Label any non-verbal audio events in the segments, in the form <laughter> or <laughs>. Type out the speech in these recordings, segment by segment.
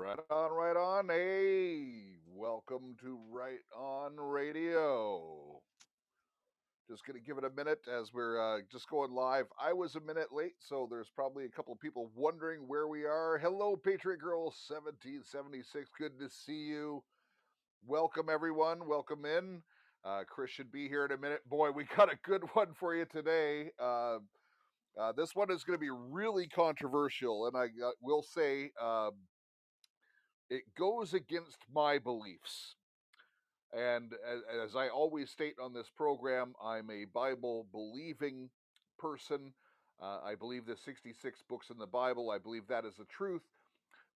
Right on, right on. Hey, welcome to Right On Radio. Just going to give it a minute as we're uh, just going live. I was a minute late, so there's probably a couple of people wondering where we are. Hello, Patriot Girl 1776. Good to see you. Welcome, everyone. Welcome in. Uh, Chris should be here in a minute. Boy, we got a good <laughs> one for you today. Uh, uh, this one is going to be really controversial, and I uh, will say um, it goes against my beliefs. And as, as I always state on this program, I'm a Bible believing person. Uh, I believe the 66 books in the Bible. I believe that is the truth.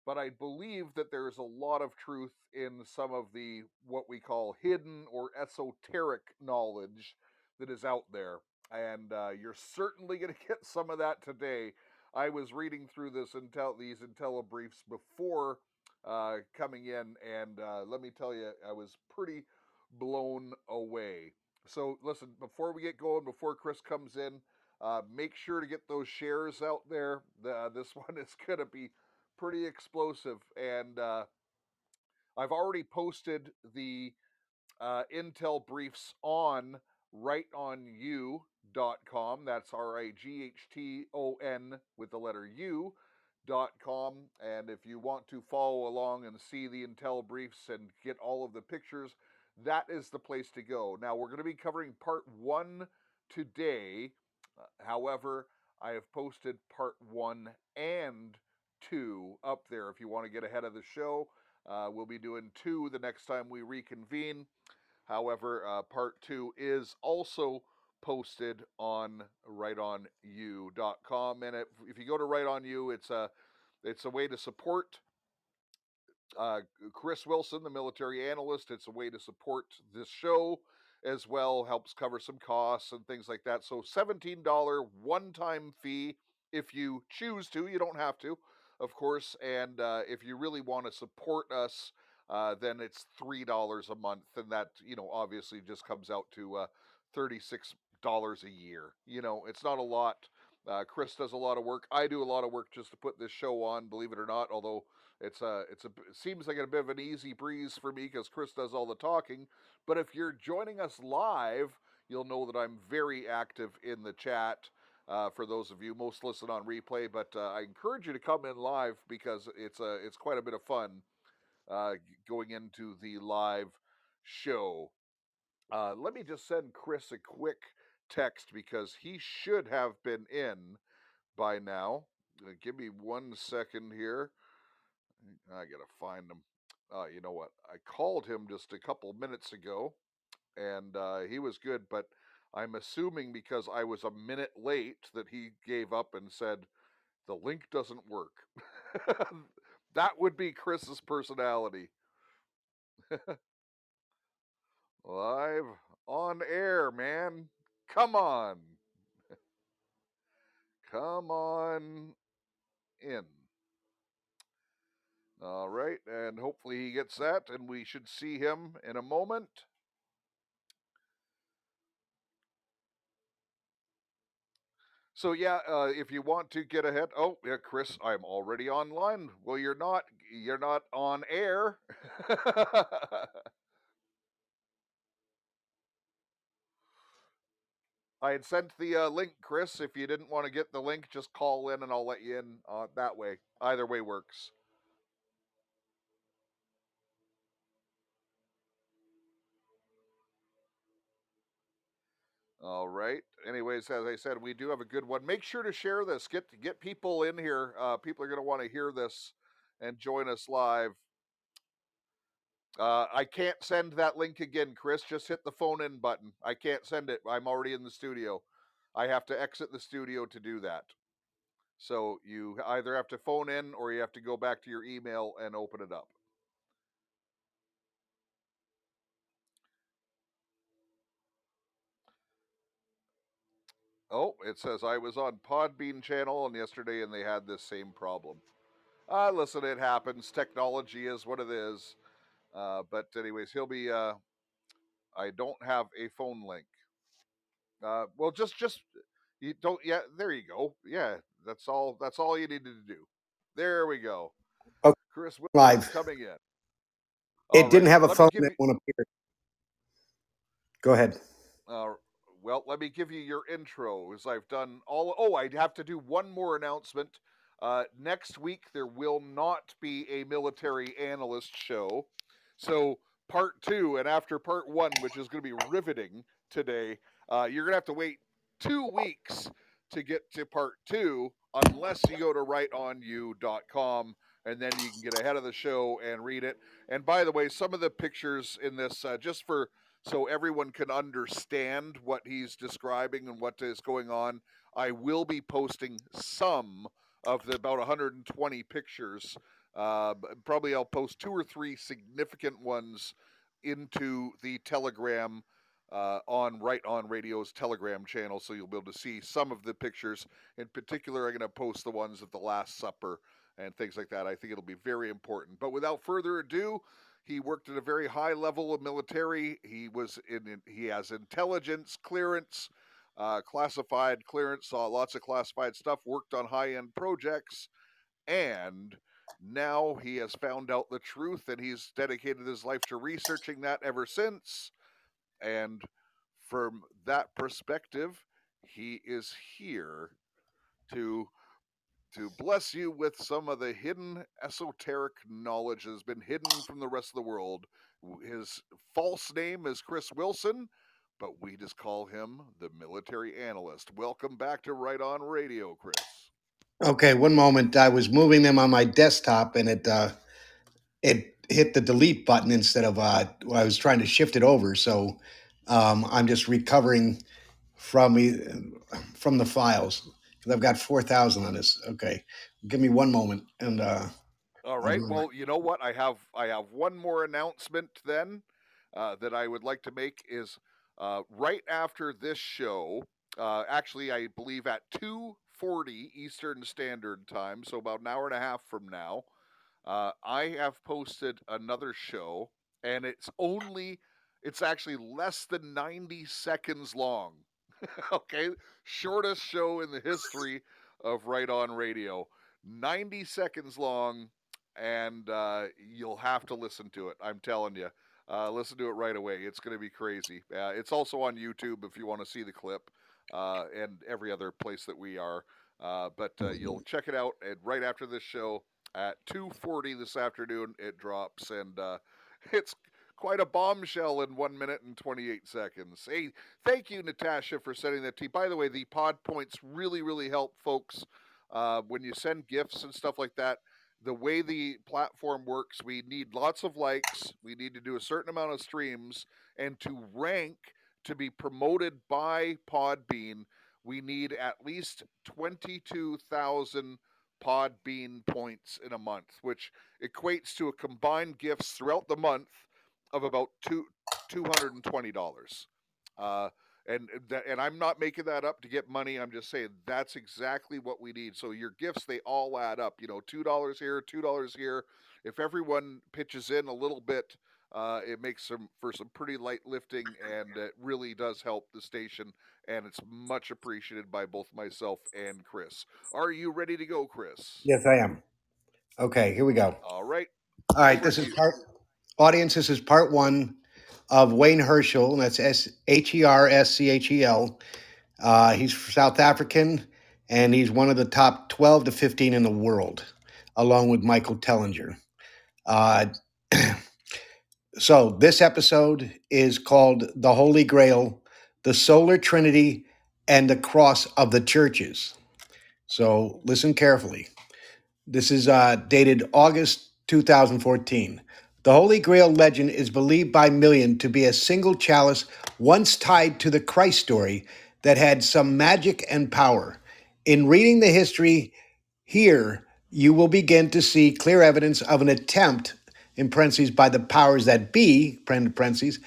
But I believe that there's a lot of truth in some of the what we call hidden or esoteric knowledge that is out there. And uh, you're certainly going <laughs> to get some of that today. I was reading through this intel these IntelliBriefs before uh, coming in, and uh, let me tell you, I was pretty blown away. So, listen, before we get going, before Chris comes in, uh, make sure to get those shares out there. The, this <laughs> one is going to be pretty explosive, and uh, I've already posted the uh, Intel briefs on rightonU.com. That's R I G H T O N with the letter U com and if you want to follow along and see the intel briefs and get all of the pictures that is the place to go. Now we're going to be covering part one today. Uh, however i have posted part one and two up there if you want to get ahead of the show. Uh, we'll be doing two the next time we reconvene. However uh, part two is also posted on rightonU.com. And if, if you go to rightonU, it's a it's a way to support uh, Chris Wilson, the military analyst. It's a way to support this show as well. Helps cover some costs and things like that. So seventeen dollar one time fee if you choose to. You don't have to, of course. And uh, if you really want to support us. Uh, then it's three dollars a month, and that you know obviously just comes out to uh, thirty six dollars a year. You know, it's not a lot. Uh, Chris does a lot of work. I do a lot of work just to put this show on. Believe it or not, although it's a it's a it seems like a bit of an easy breeze for me because Chris does all the talking. But if you're joining us live, you'll know that I'm very active in the chat. Uh, for those of you most listen on replay, but uh, I encourage you to come in live because it's a it's quite a bit of fun uh, going into the live show. Uh, let me just send Chris a quick text because he should have been in by now. Uh, give me one second here. I gotta find him. Uh, you know what? I called him just a couple minutes ago, and uh, he was good. But I'm assuming because I was a minute late that he gave up and said the link doesn't work. <laughs> that would be Chris's personality. <laughs> Live on air, man. Come on. Come on in. All right, and hopefully he gets that, and we should see him in a moment. So yeah, uh, if you want to get ahead, oh yeah, Chris, I'm already online. Well, you're not. You're not on air. <laughs> I had sent the uh, link, Chris. If you didn't want to get the link, just call in and I'll let you in uh, that way. Either way works. All right. Anyways, as I said, we do have a good one. Make sure to share this. Get get people in here. Uh, people are going to want to hear this and join us live. Uh, I can't send that link again, Chris. Just hit the phone in button. I can't send it. I'm already in the studio. I have to exit the studio to do that. So you either have to phone in or you have to go back to your email and open it up. Oh, it says I was on Podbean channel and yesterday and they had this same problem. Uh, listen, it happens. Technology is what it is. Uh, but anyways, he'll be. Uh, I don't have a phone link. Uh, well, just just you don't. Yeah, there you go. Yeah, that's all. That's all you needed to do. There we go. Oh, Chris live coming in. It All didn't have a Let phone that won't appear. Go ahead. Uh, well, let me give you your intro as I've done all. Oh, I have to do one more announcement. Uh, next week, there will not be a military analyst show. So, part two, and after part one, which is going to be riveting today, uh, you're going to have to wait two weeks to get to part two unless you go to rightonU.com and then you can get ahead of the show and read it. And by the way, some of the pictures in this, uh, just for so everyone can understand what he's describing and what is going on, I will be posting some of the about 120 pictures. Uh, probably I'll post two or three significant ones into the Telegram uh, on Right On Radio's Telegram channel, so you'll be able to see some of the pictures. In particular, I'm going to post the ones of the Last Supper and things like that. I think it'll be very important. But without further ado, he worked at a very high level of military. He was in. He has intelligence clearance, uh, classified clearance. Saw lots of classified stuff. Worked on high end projects, and now he has found out the truth, and he's dedicated his life to researching that ever since. And from that perspective, he is here to to bless you with some of the hidden esoteric knowledge that has been hidden from the rest of the world. His false name is Chris Wilson, but we just call him the military analyst. Welcome back to Right On Radio, Chris. Okay, one moment. I was moving them on my desktop and it uh it hit the delete button instead of uh I was trying to shift it over. So um I'm just recovering from from the files because I've got four thousand on this. Okay, give me one moment, and uh, all right. Well, you know what? I have I have one more announcement then uh, that I would like to make is uh, right after this show. Uh, actually, I believe at two forty Eastern Standard Time, so about an hour and a half from now. Uh, I have posted another show, and it's only it's actually less than 90 seconds long. <laughs> okay, shortest show in the history of Right On Radio. 90 seconds long, and uh, you'll have to listen to it. I'm telling you. Uh, listen to it right away. It's going to be crazy. Uh, it's also on YouTube if you want to see the clip and every other place that we are. Uh, but uh, you'll check it out and right after this show at 2:40 this afternoon. It drops, and uh <laughs> it's quite a bombshell in one minute and 28 seconds. Hey, thank you, Natasha, for sending that to you. By the way, the pod points really, really help folks uh, when you send gifts and stuff like that. The way the platform works, we need lots of likes. We need to do a certain amount of streams, and to rank to be promoted by Podbean, we need at least 22,000 Podbean points in a month, which equates to a combined gifts throughout the month of about two two hundred and twenty dollars. Uh, and that, and I'm not making that up to get money. I'm just saying that's exactly what we need. So your gifts they all add up. You know, two dollars here, two dollars here. If everyone pitches in a little bit, uh, it makes some for some pretty light lifting, and it really does help the station. And it's much appreciated by both myself and Chris. Are you ready to go, Chris? Yes, I am. Okay, here we go. All right. All right. This is part audience, this is part one of Wayne Herschel, and that's S H E R S C H E L. Uh, he's South African, and he's one of the top 12 to 15 in the world, along with Michael Tellinger. Uh, <clears throat> so, this episode is called The Holy Grail, the Solar Trinity, and the Cross of the Churches. So, listen carefully. This is uh, dated August 2014. The Holy Grail legend is believed by millions to be a single chalice once tied to the Christ story that had some magic and power. In reading the history here, you will begin to see clear evidence of an attempt, in parentheses, by the powers that be, parentheses,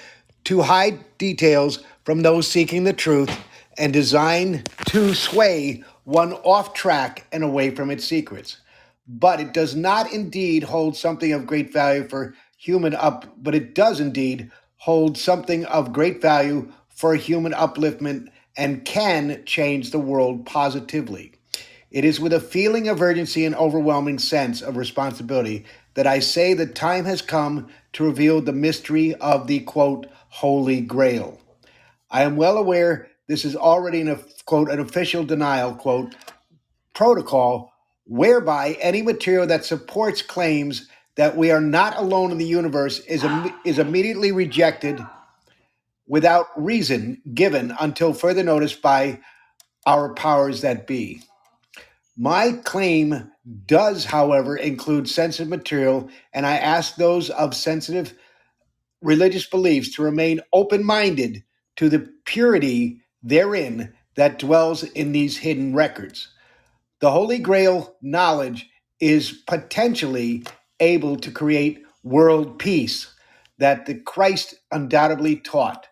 to hide details from those seeking the truth and design to sway one off track and away from its secrets. But it does not indeed hold something of great value for human up, but it does indeed hold something of great value for human upliftment and can change the world positively. It is with a feeling of urgency and overwhelming sense of responsibility that I say the time has come to reveal the mystery of the quote, Holy Grail. I am well aware this is already an quote an official denial quote protocol whereby any material that supports claims that we are not alone in the universe is im- is immediately rejected without reason given until further notice by our powers that be. My claim does, however, include sensitive material, and I ask those of sensitive religious beliefs to remain open minded to the purity therein that dwells in these hidden records. The Holy Grail knowledge is potentially able to create world peace that the Christ undoubtedly taught.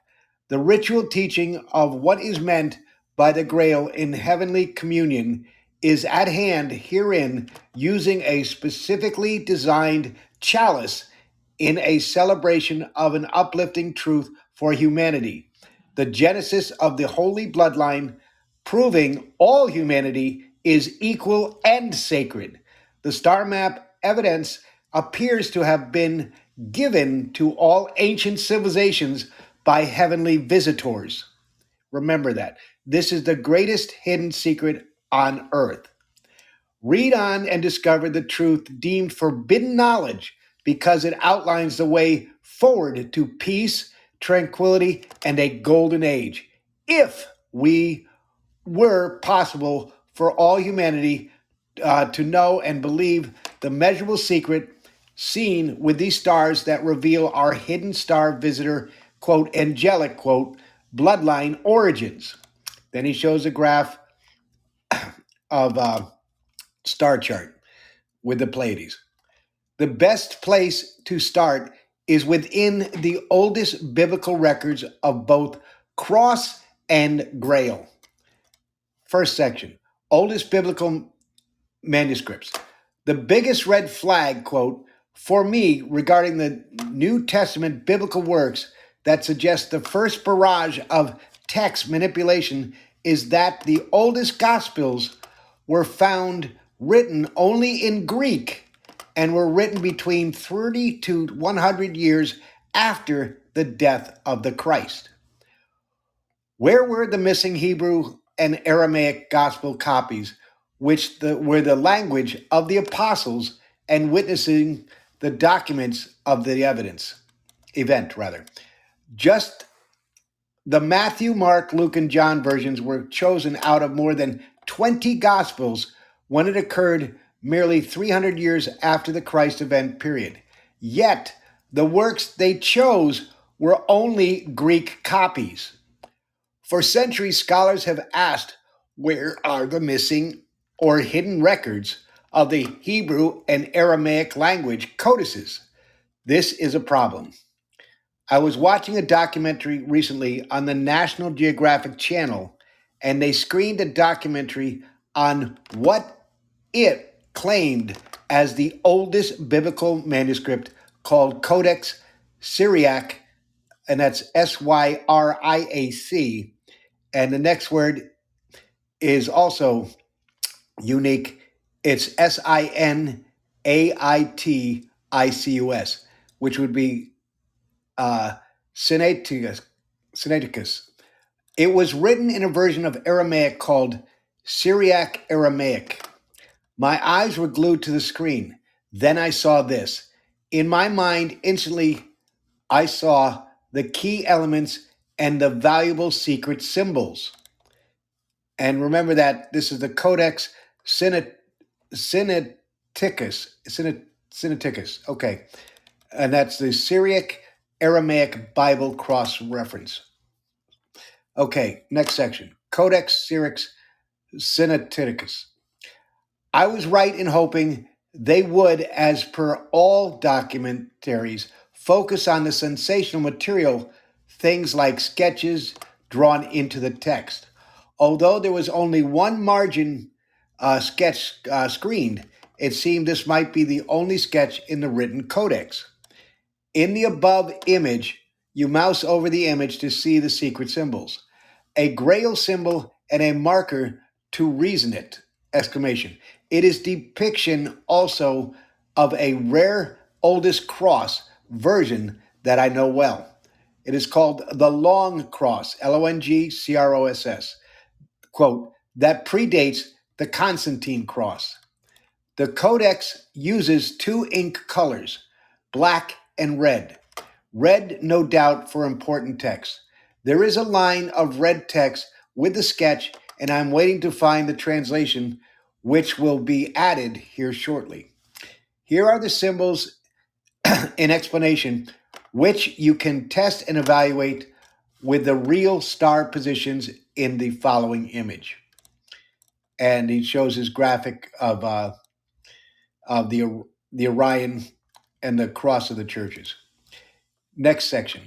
The ritual teaching of what is meant by the Grail in heavenly communion is at hand herein using a specifically designed chalice in a celebration of an uplifting truth for humanity. The genesis of the holy bloodline, proving all humanity is equal and sacred. The star map evidence appears to have been given to all ancient civilizations by heavenly visitors. Remember that. This is the greatest hidden secret on earth. Read on and discover the truth deemed forbidden knowledge because it outlines the way forward to peace, tranquility, and a golden age. If we were possible for all humanity uh, to know and believe the measurable secret seen with these stars that reveal our hidden star visitor, quote, angelic, quote, bloodline origins. Then he shows a graph of uh, star chart with the Pleiades. The best place to start is within the oldest biblical records of both cross and grail. First section, oldest biblical manuscripts. The biggest red flag, quote, for me regarding the New Testament biblical works that suggest the first barrage of text manipulation is that the oldest gospels were found written only in Greek and were written between 30 to 100 years after the death of the Christ. Where were the missing Hebrew and Aramaic gospel copies, which the, were the language of the apostles and witnessing the documents of the evidence event rather just the matthew mark luke and john versions were chosen out of more than 20 gospels when it occurred merely 300 years after the christ event period yet the works they chose were only greek copies for centuries scholars have asked where are the missing or hidden records of the Hebrew and Aramaic language codices. This is a problem. I was watching a documentary recently on the National Geographic Channel, and they screened a documentary on what it claimed as the oldest biblical manuscript called Codex Syriac, and that's S Y R I A C. And the next word is also unique it's S I N A I T I C U S, which would be uh, Sinaiticus. Sinaiticus. It was written in a version of Aramaic called Syriac Aramaic. My eyes were glued to the screen. Then I saw this. In my mind, instantly, I saw the key elements and the valuable secret symbols. And remember that this is the Codex Sinaiticus Sinaiticus. Okay. And that's the Syriac Aramaic Bible cross reference. Okay, next section. Codex Syriac Sinaiticus. I was right in hoping they would, as per all documentaries, focus on the sensational material, things like sketches drawn into the text. Although there was only one margin uh, sketch uh, screened, it seemed this might be the only sketch in the written codex. In the above image, you mouse over the image to see the secret symbols a grail symbol and a marker to reason it exclamation. It is depiction also of a rare oldest cross version that I know well. It is called the Long Cross, L O N G C R O S S. Quote, that predates the Constantine cross. The Codex uses two ink colors, black and red. Red, no doubt, for important text. There is a line of red text with the sketch, and I'm waiting to find the translation, which will be added here shortly. Here are the symbols <clears throat> in explanation, which you can test and evaluate with the real star positions in the following image. And he shows his graphic of uh, of the the Orion and the cross of the churches. Next section.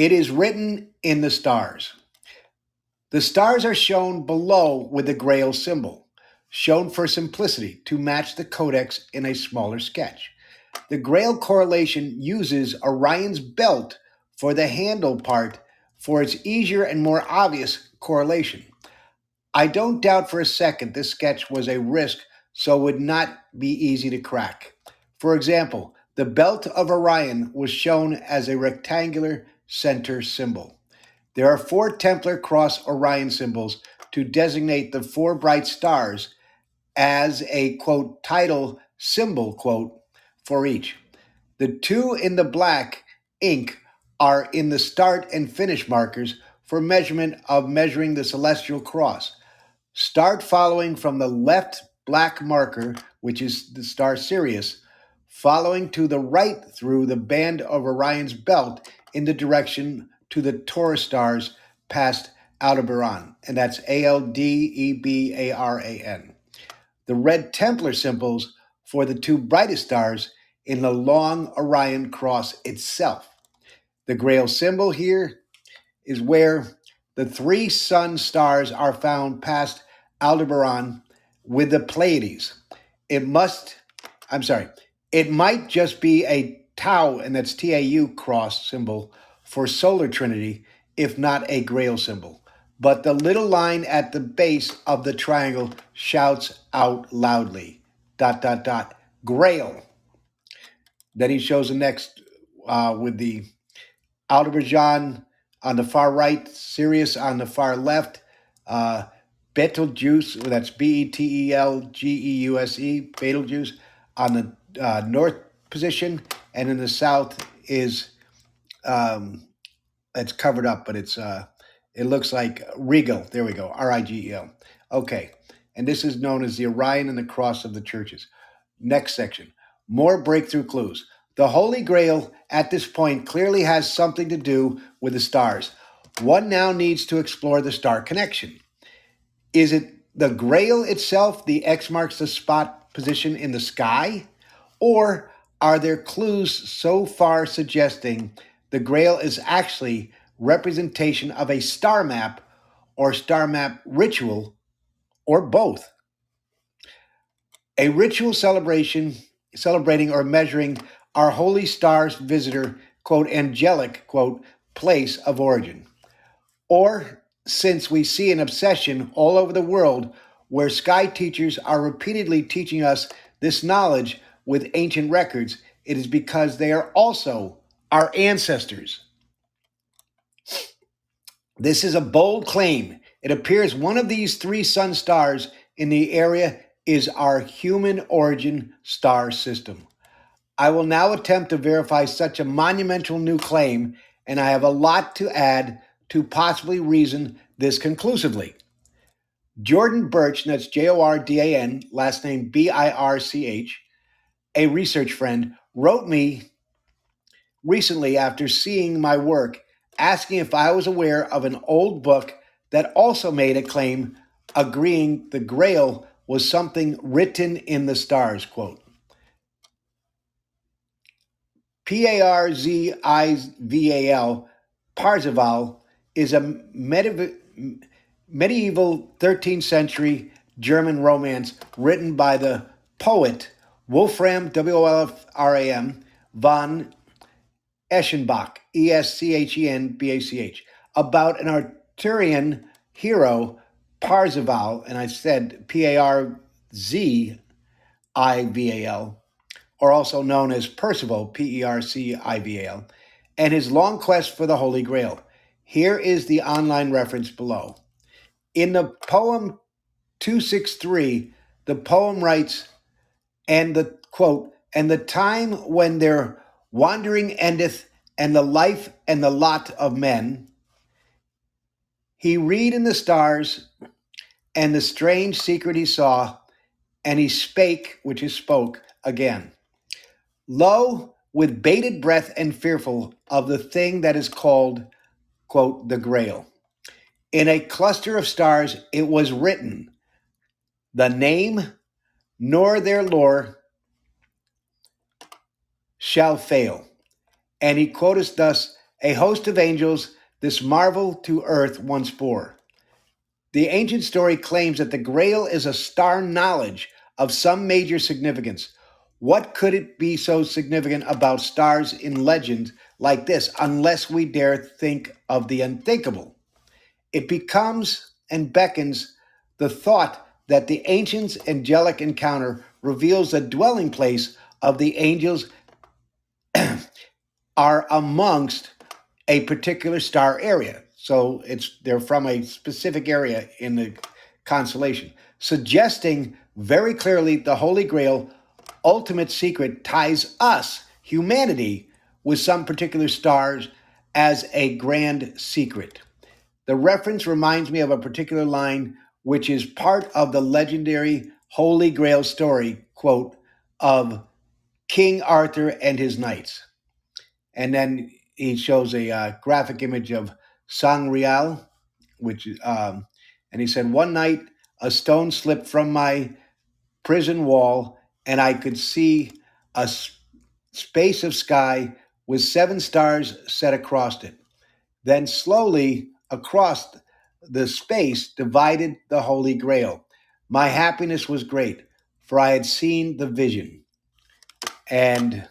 It is written in the stars. The stars are shown below with the grail symbol, shown for simplicity to match the codex in a smaller sketch. The grail correlation uses Orion's belt for the handle part for its easier and more obvious correlation. I don't doubt for a second this sketch was a risk, so would not be easy to crack. For example, the belt of Orion was shown as a rectangular center symbol. There are four Templar cross Orion symbols to designate the four bright stars as a quote title symbol quote for each. The two in the black ink are in the start and finish markers for measurement of measuring the celestial cross. Start following from the left black marker, which is the star Sirius, following to the right through the band of Orion's belt in the direction to the Taurus stars past Aldebaran, and that's A L D E B A R A N. The red Templar symbols for the two brightest stars in the long Orion cross itself. The Grail symbol here is where the three sun stars are found past Aldebaran with the Pleiades. It must, I'm sorry, it might just be a tau, and that's T A U cross symbol for solar trinity, if not a grail symbol. But the little line at the base of the triangle shouts out loudly dot, dot, dot, grail. Then he shows the next uh, with the Aldebaran on the far right, Sirius on the far left, uh, Betelgeuse, that's B E T E L G E U S E, Betelgeuse on the uh, north position, and in the south is um, it's covered up, but it's uh, it looks like Regal. There we go, R I G E L. Okay, and this is known as the Orion and the Cross of the Churches. Next section, more breakthrough clues. The Holy Grail at this point clearly has something to do with the stars. One now needs to explore the star connection. Is it the Grail itself, the X marks the spot position in the sky? Or are there clues so far suggesting the Grail is actually representation of a star map or star map ritual or both? A ritual celebration celebrating or measuring our holy stars visitor, quote, angelic, quote, place of origin. Or since we see an obsession all over the world where sky teachers are repeatedly teaching us this knowledge with ancient records, it is because they are also our ancestors. This is a bold claim. It appears one of these three sun stars in the area is our human origin star system. I will now attempt to verify such a monumental new claim, and I have a lot to add to possibly reason this conclusively. Jordan Birch, that's J O R D A N, last name B I R C H, a research friend, wrote me recently after seeing my work asking if I was aware of an old book that also made a claim agreeing the grail was something written in the stars quote. P A R Z I V A L, Parzival, is a medieval 13th century German romance written by the poet Wolfram, W O L F R A M, von Eschenbach, E S C H E N B A C H, about an Arthurian hero Parzival, and I said P A R Z I V A L, or also known as Percival, P E R C I V A L, and his long quest for the Holy Grail. Here is the online reference below. In the poem 263, the poem writes, and the quote, and the time when their wandering endeth, and the life and the lot of men, he read in the stars, and the strange secret he saw, and he spake, which is spoke, again. Lo, with bated breath and fearful of the thing that is called, quote, the grail. In a cluster of stars it was written, the name nor their lore shall fail. And he quoteth thus, a host of angels this marvel to earth once bore. The ancient story claims that the Grail is a star knowledge of some major significance. What could it be so significant about stars in legend like this unless we dare think of the unthinkable? It becomes and beckons the thought that the ancients' angelic encounter reveals the dwelling place of the angels <clears throat> are amongst a particular star area. So it's they're from a specific area in the constellation, suggesting very clearly the Holy Grail ultimate secret ties us, humanity, with some particular stars as a grand secret. The reference reminds me of a particular line which is part of the legendary Holy Grail story, quote, of King Arthur and his knights. And then he shows a uh, graphic image of Sangreal, which, um, and he said, One night a stone slipped from my prison wall, and I could see a space of sky with seven stars set across it. Then slowly across the space divided the Holy Grail. My happiness was great, for I had seen the vision. And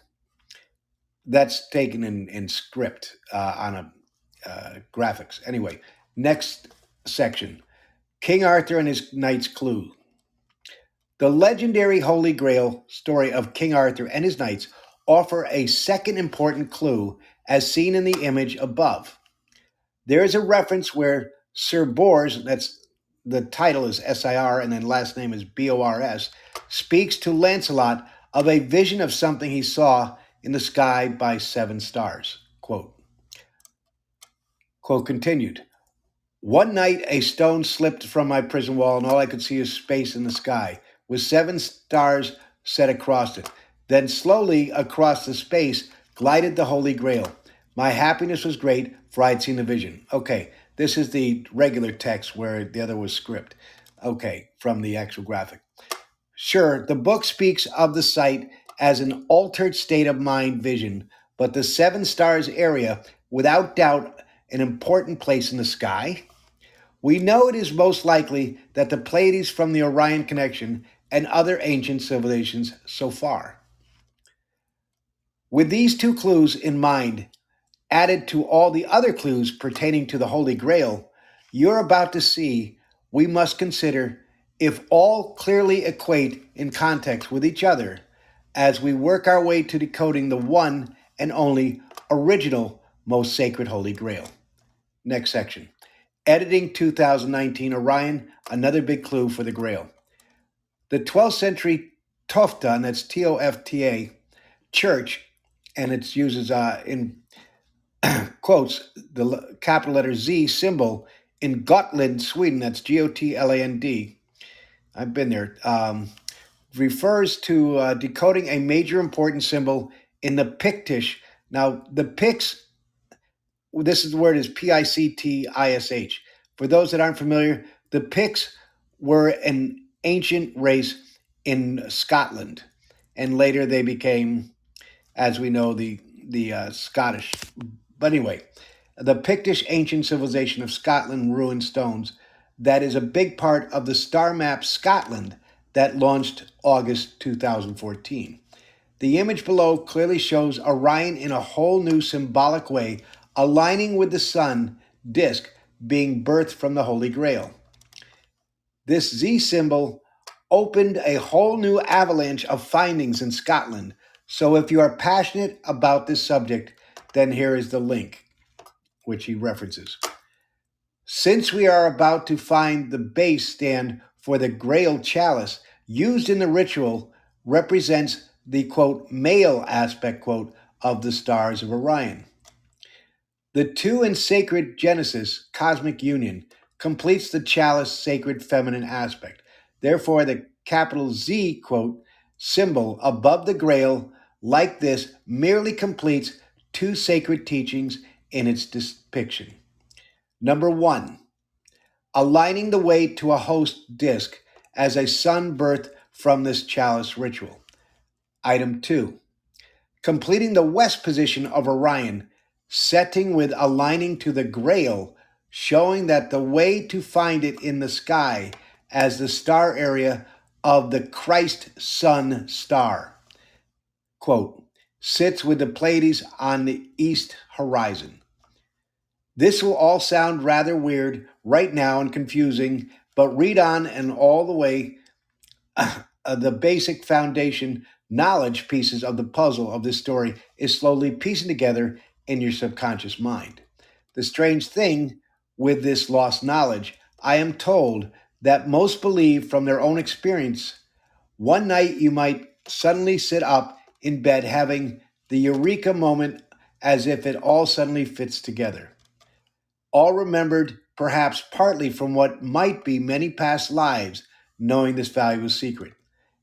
that's taken in, in script uh, on a uh, graphics. Anyway, next section King Arthur and his Knight's Clue. The legendary Holy Grail story of King Arthur and his knights offer a second important clue as seen in the image above. There is a reference where Sir Bors, that's the title is S I R and then last name is B O R S, speaks to Lancelot of a vision of something he saw in the sky by seven stars. Quote, quote continued. One night a stone slipped from my prison wall, and all I could see is space in the sky, with seven stars set across it. Then slowly across the space glided the Holy Grail. My happiness was great, for I had seen the vision. Okay, this is the regular text where the other was script. Okay, from the actual graphic. Sure, the book speaks of the sight as an altered state of mind vision, but the seven stars area, without doubt, an important place in the sky. We know it is most likely that the Pleiades from the Orion connection and other ancient civilizations so far. With these two clues in mind, added to all the other clues pertaining to the Holy Grail, you're about to see we must consider if all clearly equate in context with each other as we work our way to decoding the one and only original most sacred Holy Grail. Next section. Editing 2019 Orion, another big clue for the Grail. The 12th century Tofta, and that's T O F T A, church, and it uses uh, in <clears throat> quotes the capital letter Z symbol in Gotland, Sweden. That's G O T L A N D. I've been there. Um, refers to uh, decoding a major important symbol in the Pictish. Now, the Picts, this is the word is P I C T I S H. For those that aren't familiar, the Picts were an ancient race in Scotland, and later they became, as we know, the the uh, Scottish but anyway, the Pictish ancient civilization of Scotland ruined stones. That is a big part of the Star Map Scotland that launched August 2014. The image below clearly shows Orion in a whole new symbolic way, aligning with the sun disk being birthed from the Holy Grail. This Z symbol opened a whole new avalanche of findings in Scotland. So if you are passionate about this subject, then here is the link, which he references. Since we are about to find the base stand for the Grail chalice used in the ritual represents the quote male aspect quote of the stars of Orion. The two in sacred Genesis, cosmic union, completes the chalice sacred feminine aspect. Therefore, the capital Z quote symbol above the grail, like this, merely completes two sacred teachings in its depiction. Number one, aligning the way to a host disk as a sun birth from this chalice ritual. Item two, completing the west position of Orion, setting with aligning to the grail, showing that the way to find it in the sky as the star area of the Christ Sun star. Quote, sits with the Pleiades on the east horizon. This will all sound rather weird right now and confusing, but read on and all the way <laughs> uh, the basic foundation knowledge pieces of the puzzle of this story is slowly piecing together in your subconscious mind. The strange thing with this lost knowledge, I am told that most believe from their own experience. One night you might suddenly sit up in bed having the eureka moment as if it all suddenly fits together. All remembered perhaps partly from what might be many past lives, knowing this valuable secret.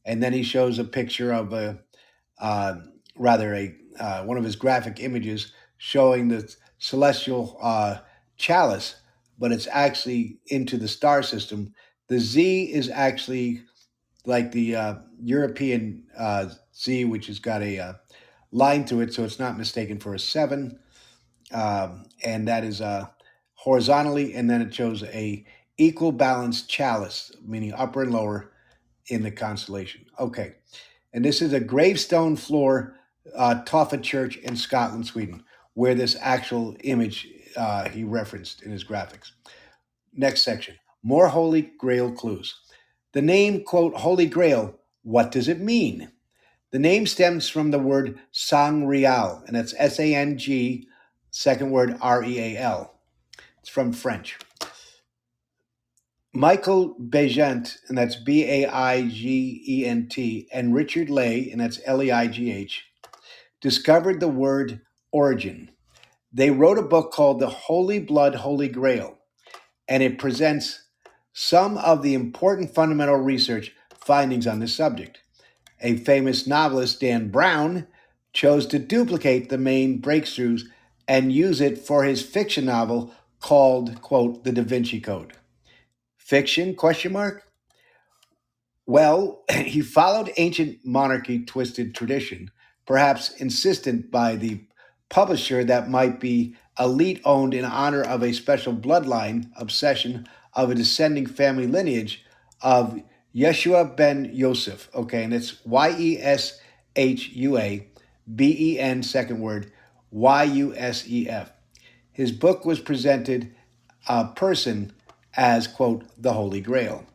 And then he shows a picture of a, uh, rather a uh, one of his graphic images showing the celestial uh, chalice, but it's actually into the star system. The Z is actually like the uh, European uh, Z, which has got a uh, line to it, so it's not mistaken for a seven. Um, and that is uh, horizontally, and then it shows a equal balanced chalice, meaning upper and lower in the constellation. Okay, and this is a gravestone floor uh, Church in Scotland, Sweden, where this actual image uh, he referenced in his graphics. Next section more Holy Grail clues. The name, quote, Holy Grail, what does it mean? The name stems from the word Sangreal, and it's S A N G, second word R E A L. It's from French. Michael Baigent, and that's B A I G E N T, and Richard Leigh, and that's L E I G H, discovered the word origin. They wrote a book called The Holy Blood, Holy Grail, and it presents some of the important fundamental research findings on this subject. A famous novelist, Dan Brown, chose to duplicate the main breakthroughs and use it for his fiction novel called, quote, The Da Vinci Code. Fiction, question mark? Well, <clears throat> he followed ancient monarchy twisted tradition, perhaps insistent by the publisher that might be elite owned in honor of a special bloodline obsession of a descending family lineage of Yeshua ben Yosef. Okay, and it's Y E S H U A B E N, second word, Y U S E F. His book was presented a person as, quote, the Holy Grail.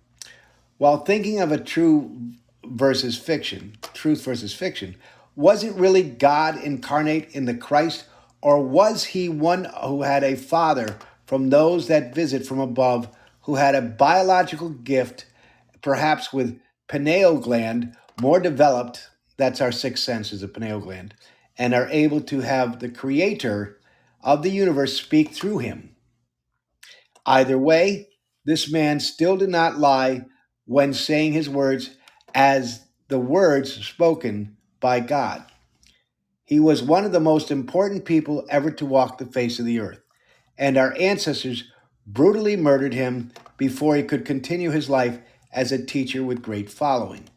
While thinking of a true versus fiction, truth versus fiction, was it really God incarnate in the Christ, or was he one who had a father from those that visit from above, who had a biological gift, perhaps with pineal gland more developed? That's our sixth sense is a pineal gland, and are able to have the creator of the universe speak through him. Either way, this man still did not lie when saying his words as the words spoken by God. He was one of the most important people ever to walk the face of the earth, and our ancestors brutally murdered him before he could continue his life as a teacher with great following.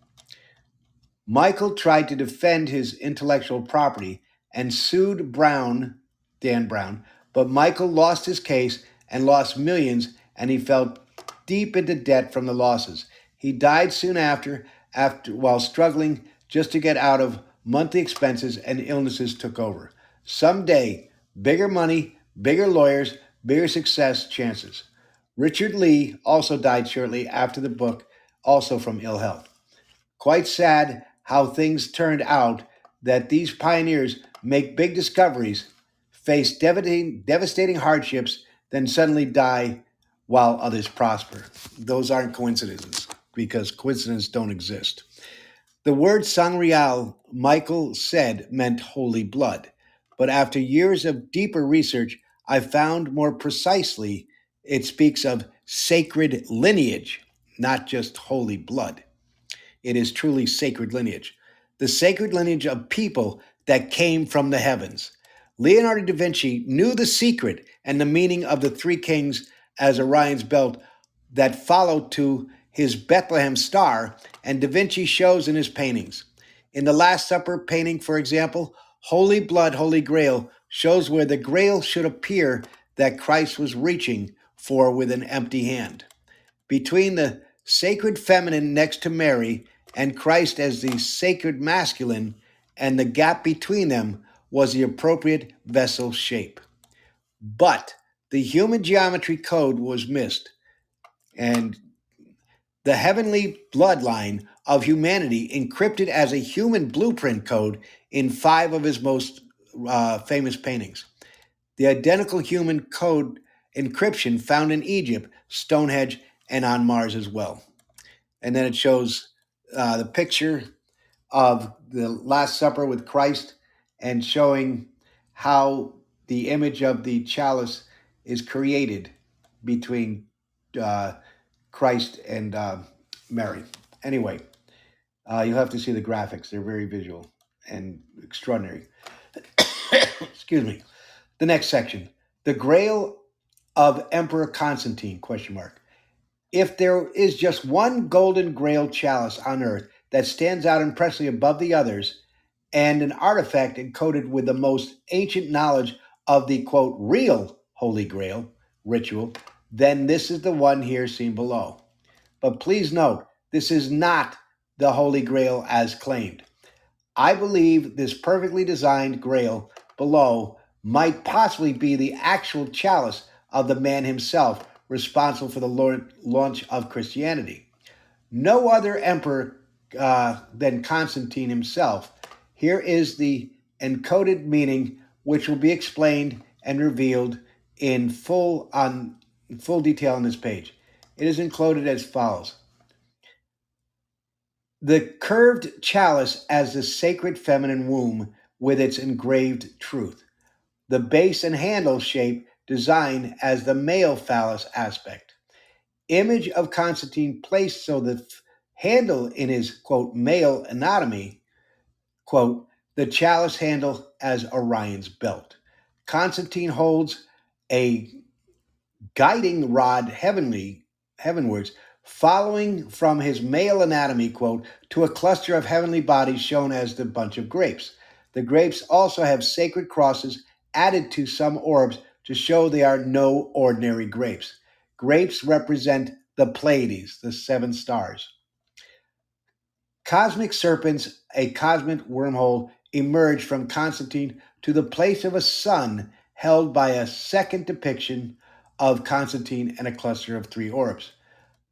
Michael tried to defend his intellectual property and sued Brown, Dan Brown, but Michael lost his case and lost millions, and he fell deep into debt from the losses. He died soon after, after while struggling just to get out of monthly expenses and illnesses took over. Someday, bigger money, bigger lawyers, bigger success chances. Richard Leigh also died shortly after the book, also from ill health. Quite sad how things turned out that these pioneers make big discoveries, face devastating, devastating hardships, then suddenly die while others prosper. Those aren't coincidences because coincidences don't exist. The word sangreal, Michael said, meant holy blood. But after years of deeper research, I found more precisely it speaks of sacred lineage, not just holy blood. It is truly sacred lineage. The sacred lineage of people that came from the heavens. Leonardo da Vinci knew the secret and the meaning of the three kings as Orion's belt that followed to his Bethlehem star, and Da Vinci shows in his paintings. In the Last Supper painting, for example, Holy Blood, Holy Grail shows where the grail should appear that Christ was reaching for with an empty hand. Between the sacred feminine next to Mary and Christ as the sacred masculine, and the gap between them was the appropriate vessel shape. But the human geometry code was missed, and the heavenly bloodline of humanity encrypted as a human blueprint code in five of his most uh, famous paintings. The identical human code encryption found in Egypt, Stonehenge, and on Mars as well. And then it shows uh, the picture of the Last Supper with Christ and showing how the image of the chalice is created between uh, Christ and uh, Mary. Anyway, uh, you'll have to see the graphics. They're very visual and extraordinary. <coughs> Excuse me. The next section, the Grail of Emperor Constantine? Question mark. If there is just one golden Grail chalice on Earth that stands out impressively above the others, and an artifact encoded with the most ancient knowledge of the quote real Holy Grail ritual, then this is the one here seen below. But please note, this is not the Holy Grail as claimed. I believe this perfectly designed Grail below might possibly be the actual chalice of the man himself responsible for the launch of Christianity. No other emperor uh, than Constantine himself. Here is the encoded meaning, which will be explained and revealed in full on full detail on this page. It is encoded as follows. The curved chalice as the sacred feminine womb with its engraved truth. The base and handle shape design as the male phallus aspect. Image of Constantine placed so the handle in his quote male anatomy, quote, the chalice handle as Orion's belt. Constantine holds a guiding rod heavenly heavenwards, following from his male anatomy quote to a cluster of heavenly bodies shown as the bunch of grapes. The grapes also have sacred crosses added to some orbs to show they are no ordinary grapes. Grapes represent the Pleiades, the seven stars. Cosmic serpents, a cosmic wormhole, emerged from Constantine to the place of a sun held by a second depiction of Constantine and a cluster of three orbs.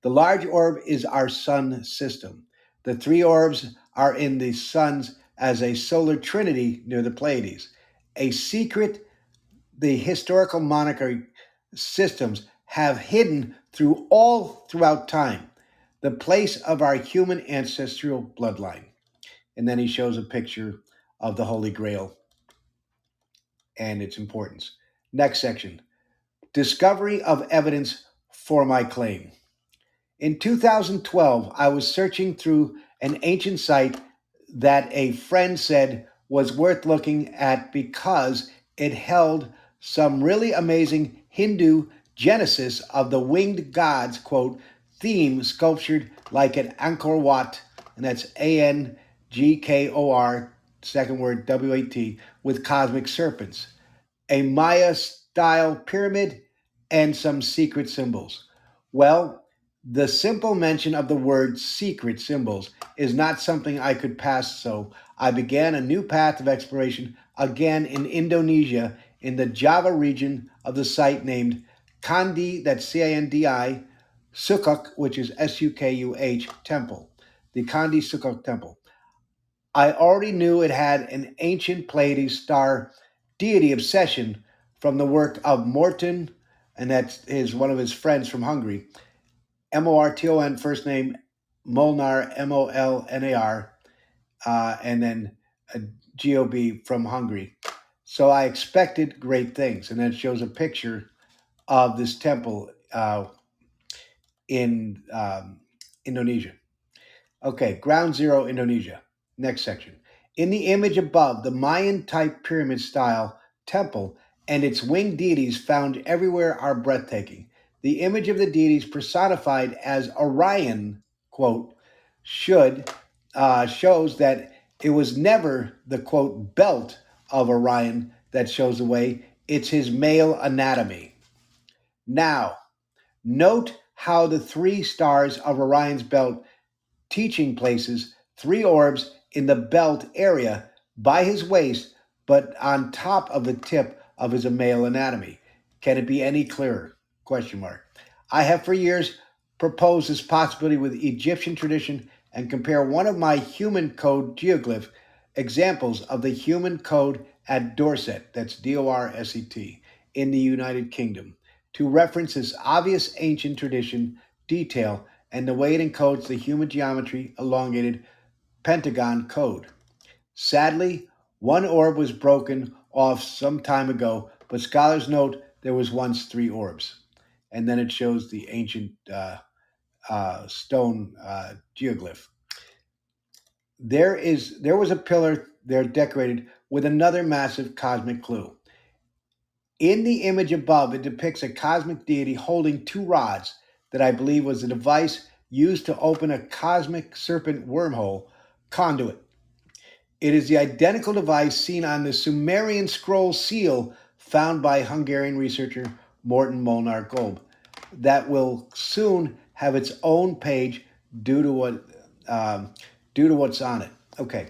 The large orb is our sun system. The three orbs are in the suns as a solar trinity near the Pleiades. A secret the historical monarchy systems have hidden through all throughout time the place of our human ancestral bloodline. And then he shows a picture of the Holy Grail and its importance. Next section Discovery of evidence for my claim. In 2012, I was searching through an ancient site that a friend said was worth looking at because it held some really amazing Hindu genesis of the winged gods, quote, theme sculptured like an Angkor Wat, and that's A N G K O R, second word W A T, with cosmic serpents, a Maya style pyramid, and some secret symbols. Well, the simple mention of the word secret symbols is not something I could pass, so I began a new path of exploration again in Indonesia in the Java region of the site named Candi, that's C A N D I, Sukuh, which is S U K U H, temple, the Candi Sukuh temple. I already knew it had an ancient Pleiades star deity obsession from the work of Morton, and that's one of his friends from Hungary. M O R T O N, first name Molnar, M O L N A R, uh, and then G O B from Hungary. So I expected great things. And then it shows a picture of this temple uh, in um, Indonesia. Okay, ground zero, Indonesia. Next section. In the image above, the Mayan type pyramid style temple and its winged deities found everywhere are breathtaking. The image of the deities personified as Orion, quote, should uh, shows that it was never the quote belt of Orion that shows the way, it's his male anatomy. Now, note how the three stars of Orion's belt teaching places three orbs in the belt area by his waist, but on top of the tip of his male anatomy. Can it be any clearer? Question mark. I have for years proposed this possibility with Egyptian tradition and compare one of my human code geoglyph examples of the human code at Dorset, that's D O R S E T, in the United Kingdom, to reference this obvious ancient tradition detail and the way it encodes the human geometry elongated pentagon code. Sadly, one orb was broken off some time ago, but scholars note there was once three orbs. And then it shows the ancient uh, uh, stone uh, geoglyph. There is there was a pillar there decorated with another massive cosmic clue. In the image above, it depicts a cosmic deity holding two rods that I believe was a device used to open a cosmic serpent wormhole conduit. It is the identical device seen on the Sumerian scroll seal found by Hungarian researcher Morton Molnar Gold, that will soon have its own page due to what um, due to what's on it. Okay,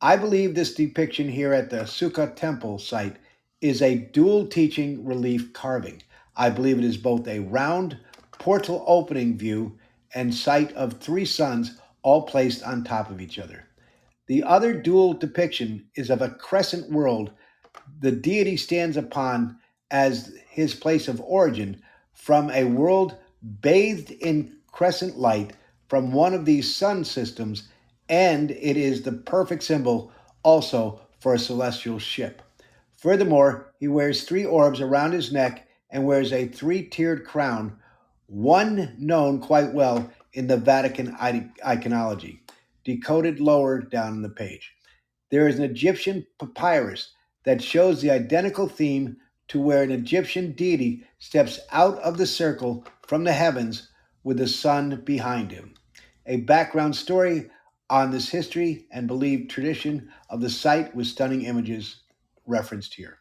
I believe this depiction here at the Sukuh Temple site is a dual teaching relief carving. I believe it is both a round portal opening view and sight of three suns all placed on top of each other. The other dual depiction is of a crescent world the deity stands upon as his place of origin from a world bathed in crescent light from one of these sun systems, and it is the perfect symbol also for a celestial ship. Furthermore, he wears three orbs around his neck and wears a three tiered crown, one known quite well in the Vatican iconology, decoded lower down in the page. There is an Egyptian papyrus that shows the identical theme to where an Egyptian deity steps out of the circle from the heavens with the sun behind him. A background story on this history and believed tradition of the site with stunning images referenced here.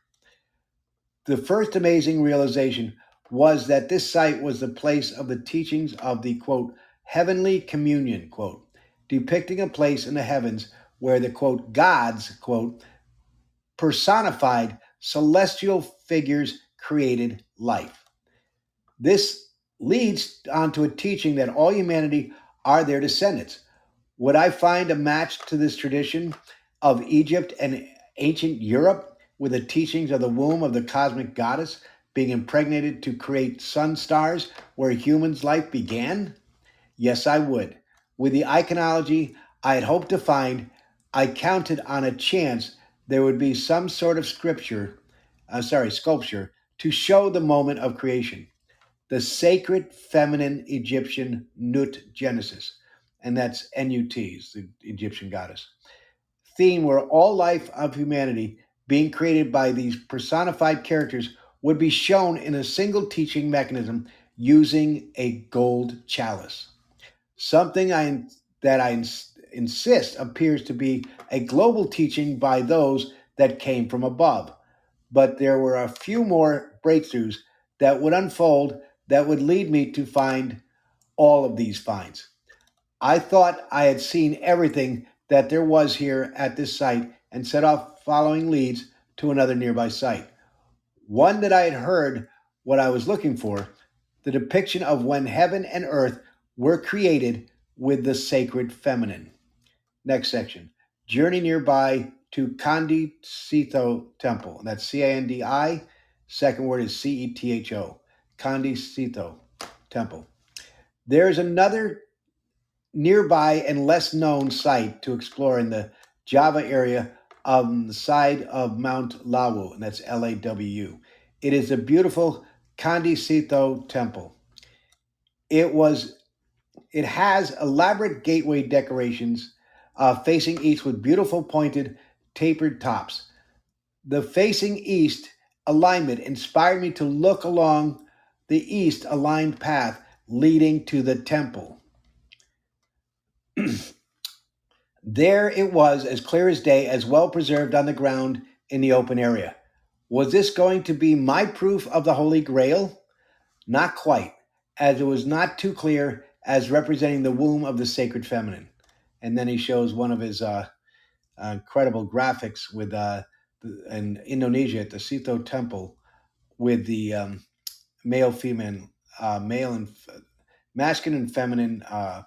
The first amazing realization was that this site was the place of the teachings of the quote heavenly communion quote depicting a place in the heavens where the quote gods quote personified celestial figures created life. This leads onto a teaching that all humanity are their descendants. Would I find a match to this tradition of Egypt and ancient Europe with the teachings of the womb of the cosmic goddess being impregnated to create sun stars where humans' life began? Yes, I would. With the iconology I had hoped to find, I counted on a chance there would be some sort of scripture, uh, sorry, sculpture to show the moment of creation the sacred feminine Egyptian Nut Genesis, and that's N-U-T, the Egyptian goddess. Theme where all life of humanity being created by these personified characters would be shown in a single teaching mechanism using a gold chalice. Something I, that I insist appears to be a global teaching by those that came from above. But there were a few more breakthroughs that would unfold that would lead me to find all of these finds. I thought I had seen everything that there was here at this site and set off following leads to another nearby site. One that I had heard what I was looking for the depiction of when heaven and earth were created with the sacred feminine. Next section Journey nearby to Candi Cetho Temple. That's C A N D I. Second word is C E T H O. Candi Cetho Temple. There's another nearby and less known site to explore in the Java area on the side of Mount Lawu, and that's L A W U. It is a beautiful Candi Cetho temple. It was it has elaborate gateway decorations uh, facing east with beautiful pointed tapered tops. The facing east alignment inspired me to look along the east aligned path leading to the temple. <clears throat> there it was, as clear as day, as well preserved on the ground in the open area. Was this going to be my proof of the Holy Grail? Not quite, as it was not too clear as representing the womb of the sacred feminine. And then he shows one of his uh, uh, incredible graphics with uh, in Indonesia at the Cetho Temple with the um, male, female, uh, male and masculine and feminine uh,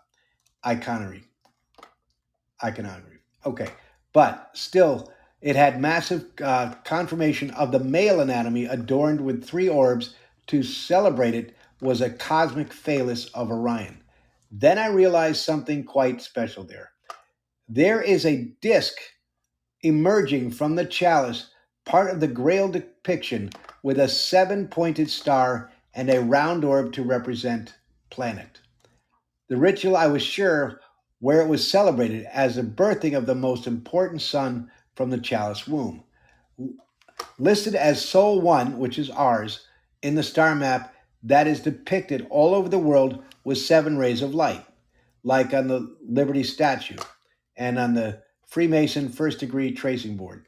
iconography. Iconography. Okay, but still, it had massive uh, confirmation of the male anatomy adorned with three orbs. To celebrate it was a cosmic phallus of Orion. Then I realized something quite special there. There is a disc emerging from the chalice, part of the grail depiction, with a seven pointed star and a round orb to represent planet. The ritual, I was sure, where it was celebrated as the birthing of the most important son from the chalice womb. Listed as Sol 1, which is ours, in the star map that is depicted all over the world with seven rays of light, like on the Liberty statue and on the Freemason first degree tracing board.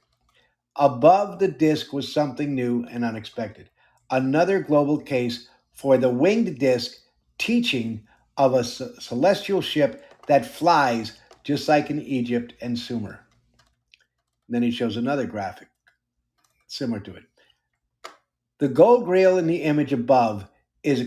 Above the disk was something new and unexpected another global case for the winged disk teaching of a celestial ship that flies just like in Egypt and Sumer. then he shows another graphic similar to it. The gold grail in the image above is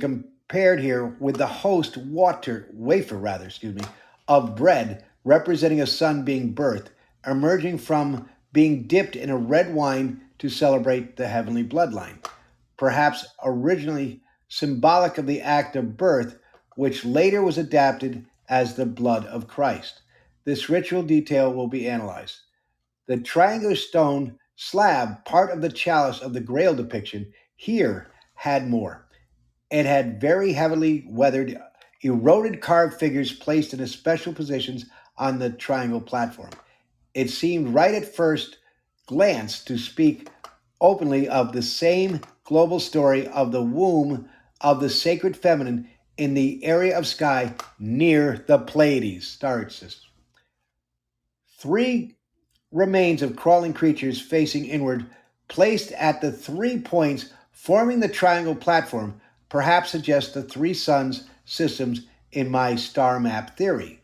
compared here with the host water wafer rather, excuse me, of bread representing a son being birthed, emerging from being dipped in a red wine to celebrate the heavenly bloodline, perhaps originally symbolic of the act of birth, which later was adapted as the blood of Christ. This ritual detail will be analyzed. The triangular stone slab, part of the chalice of the Grail depiction, here had more. It had very heavily weathered, eroded carved figures placed in special positions on the triangle platform. It seemed right at first glance to speak openly of the same global story of the womb of the sacred feminine in the area of sky near the Pleiades star system. Three remains of crawling creatures facing inward, placed at the three points forming the triangle platform, perhaps suggest the three suns systems in my star map theory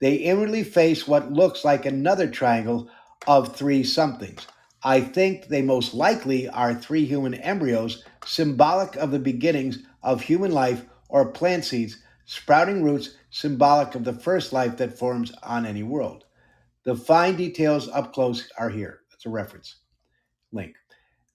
they inwardly face what looks like another triangle of three somethings. I think they most likely are three human embryos, symbolic of the beginnings of human life or plant seeds, sprouting roots, symbolic of the first life that forms on any world. The fine details up close are here. That's a reference link.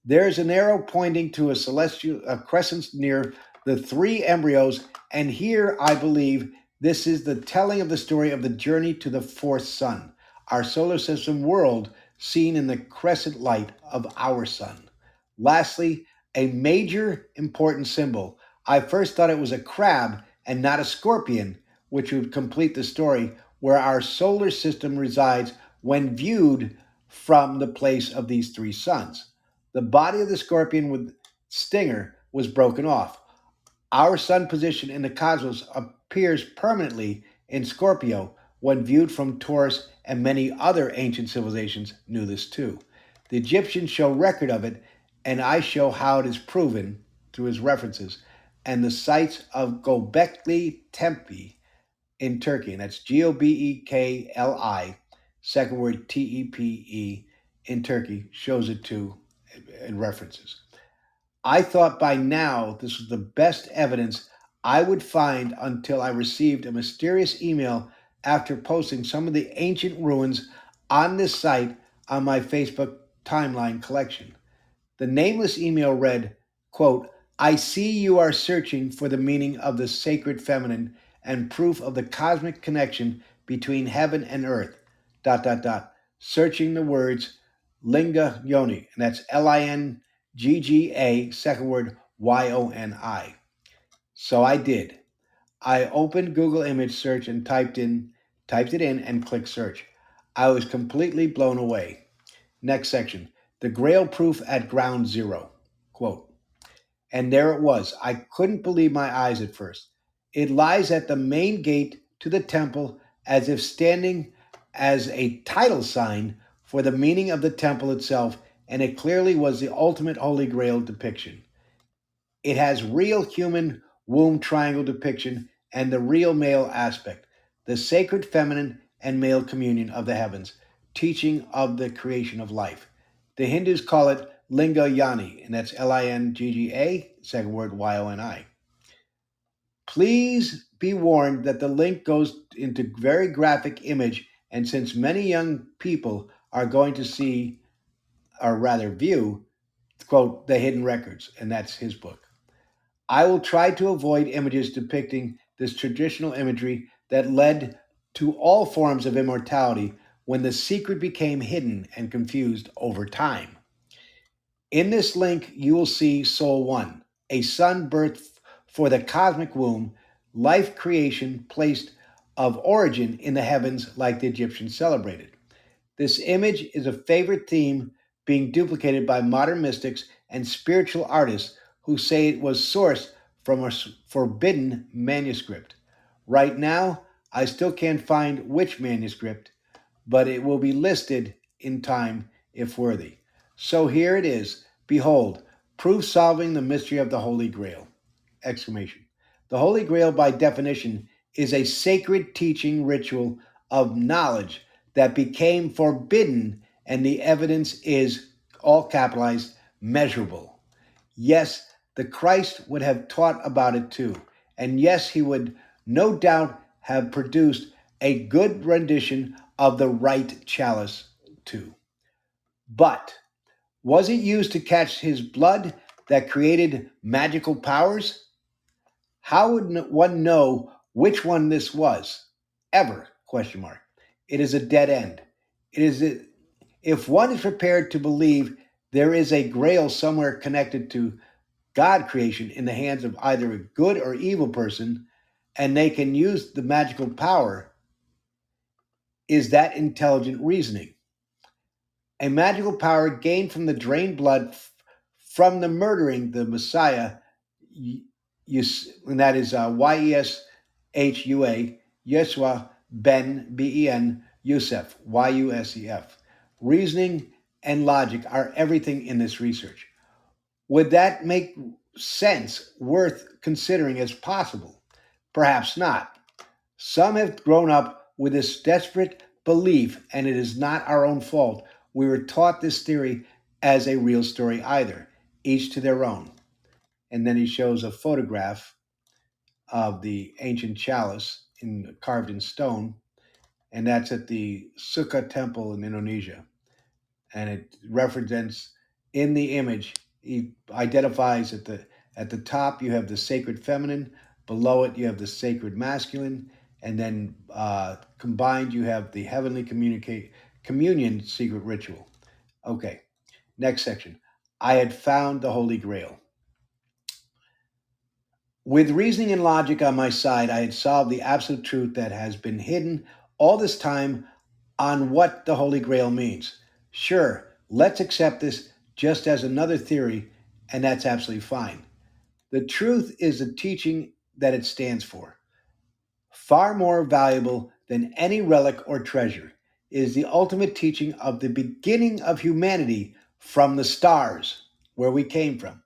There is an arrow pointing to a celestial a crescent near the three embryos, and here I believe this is the telling of the story of the journey to the fourth sun, our solar system world seen in the crescent light of our sun. Lastly, a major important symbol. I first thought it was a crab and not a scorpion, which would complete the story where our solar system resides when viewed from the place of these three suns. The body of the scorpion with stinger was broken off. Our sun position in the cosmos appears permanently in Scorpio when viewed from Taurus, and many other ancient civilizations knew this too. The Egyptians show record of it, and I show how it is proven through his references and the sites of Gobekli Tepe in Turkey, and that's G O B E K L I, second word T E P E in Turkey, shows it too in references. I thought by now this was the best evidence I would find until I received a mysterious email after posting some of the ancient ruins on this site on my Facebook timeline collection. The nameless email read, quote, I see you are searching for the meaning of the sacred feminine and proof of the cosmic connection between heaven and earth. Dot dot dot. Searching the words Lingga Yoni, and that's L I N G G A, second word Y O N I. So I did. I opened Google image search and typed in typed it in and clicked search. I was completely blown away. Next section. The Grail proof at ground zero. Quote. And there it was. I couldn't believe my eyes at first. It lies at the main gate to the temple as if standing as a title sign for the meaning of the temple itself, and it clearly was the ultimate Holy Grail depiction. It has real human womb triangle depiction and the real male aspect, the sacred feminine and male communion of the heavens, teaching of the creation of life. The Hindus call it Lingga Yoni, and that's L I N G G A, second word Y O N I. Please be warned that the link goes into very graphic image, and since many young people are going to see, or rather view, quote, the hidden records, and that's his book. I will try to avoid images depicting this traditional imagery that led to all forms of immortality when the secret became hidden and confused over time. In this link, you will see Sol One, a sun birth for the cosmic womb, life creation placed of origin in the heavens like the Egyptians celebrated. This image is a favorite theme being duplicated by modern mystics and spiritual artists who say it was sourced from a forbidden manuscript. Right now, I still can't find which manuscript, but it will be listed in time if worthy. So here it is. Behold, proof solving the mystery of the Holy Grail. Exclamation. The Holy Grail, by definition, is a sacred teaching ritual of knowledge that became forbidden, and the evidence is, all capitalized, measurable. Yes, the Christ would have taught about it too. And yes, he would no doubt have produced a good rendition of the right chalice too. But was it used to catch his blood that created magical powers? How would one know which one this was? Ever? Question mark. It is a dead end. It is a, if one is prepared to believe there is a grail somewhere connected to God creation in the hands of either a good or evil person, and they can use the magical power, is that intelligent reasoning? A magical power gained from the drained blood from the murdering the Messiah, and that is uh, Y E S H U A, Yeshua Ben, B E N, Yusef, Y U S E F. Reasoning and logic are everything in this research. Would that make sense worth considering as possible? Perhaps not. Some have grown up with this desperate belief, and it is not our own fault. We were taught this theory as a real story either, each to their own. And then he shows a photograph of the ancient chalice in, carved in stone, and that's at the Sukuh temple in Indonesia. And it represents in the image, he identifies at the at the top you have the sacred feminine, below it you have the sacred masculine, and then uh, combined you have the heavenly communicate communion secret ritual. Okay, next section. I had found the Holy Grail. With reasoning and logic on my side, I had solved the absolute truth that has been hidden all this time on what the Holy Grail means. Sure, let's accept this just as another theory, and that's absolutely fine. The truth is the teaching that it stands for. Far more valuable than any relic or treasure is the ultimate teaching of the beginning of humanity from the stars, where we came from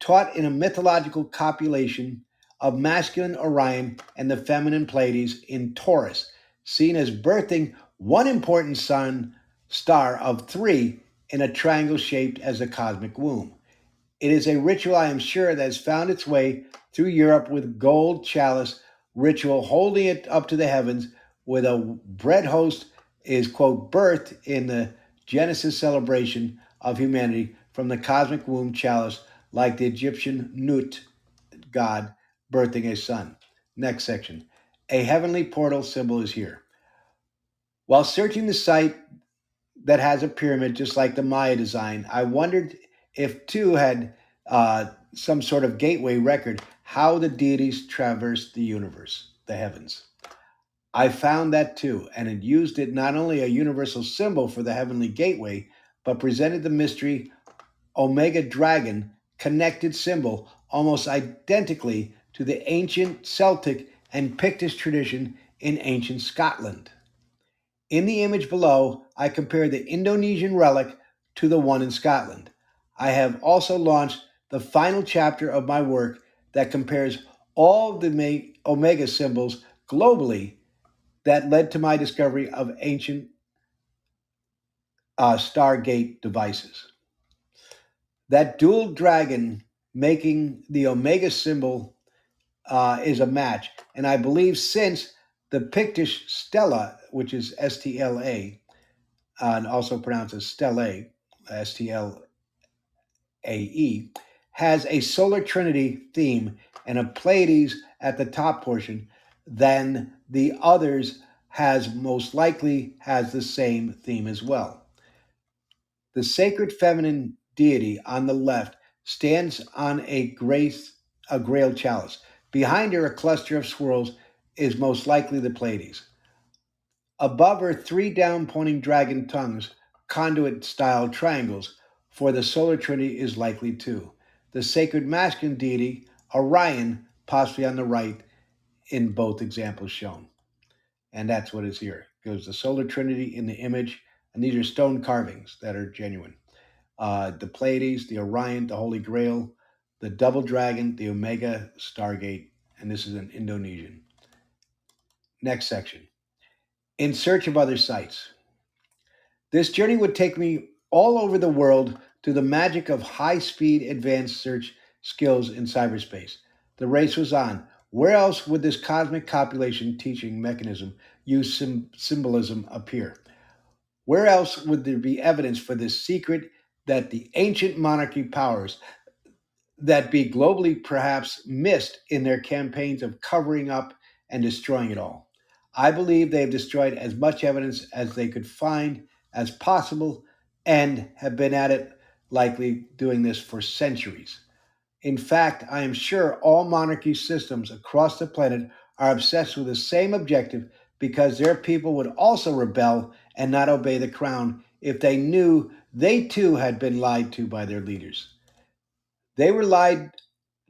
taught in a mythological copulation of masculine Orion and the feminine Pleiades in Taurus, seen as birthing one important sun star of three in a triangle shaped as a cosmic womb. It is a ritual, I am sure, that has found its way through Europe with gold chalice ritual, holding it up to the heavens with a bread host is, quote, birthed in the Genesis celebration of humanity from the cosmic womb chalice, like the Egyptian Nut god birthing a son. Next section. A heavenly portal symbol is here. While searching the site that has a pyramid just like the Maya design, I wondered if two had uh, some sort of gateway record how the deities traversed the universe, the heavens. I found that too, and it used it not only a universal symbol for the heavenly gateway, but presented the mystery Omega Dragon connected symbol almost identically to the ancient Celtic and Pictish tradition in ancient Scotland. In the image below, I compare the Indonesian relic to the one in Scotland. I have also launched the final chapter of my work that compares all the Omega symbols globally that led to my discovery of ancient uh, Stargate devices. That dual dragon making the Omega symbol uh, is a match. And I believe since the Pictish Stella, which is S T L A, uh, and also pronounced as Stella, S T L A E, has a solar trinity theme and a Pleiades at the top portion, then the others has most likely has the same theme as well. The sacred feminine deity on the left stands on a grace a grail chalice. Behind her, a cluster of swirls is most likely the Pleiades. Above her, three down pointing dragon tongues, conduit style triangles, for the solar trinity is likely too. The sacred masculine deity, Orion, possibly on the right, in both examples shown. And that's what is here. It goes the solar trinity in the image, and these are stone carvings that are genuine. Uh, the Pleiades, the Orion, the Holy Grail, the Double Dragon, the Omega Stargate, and this is an Indonesian. Next section. In search of other sites. This journey would take me all over the world to the magic of high speed advanced search skills in cyberspace. The race was on. Where else would this cosmic copulation teaching mechanism use symbolism appear? Where else would there be evidence for this secret that the ancient monarchy powers that be globally perhaps missed in their campaigns of covering up and destroying it all? I believe they have destroyed as much evidence as they could find as possible and have been at it, likely doing this for centuries. In fact, I am sure all monarchy systems across the planet are obsessed with the same objective because their people would also rebel and not obey the crown if they knew they too had been lied to by their leaders. They were lied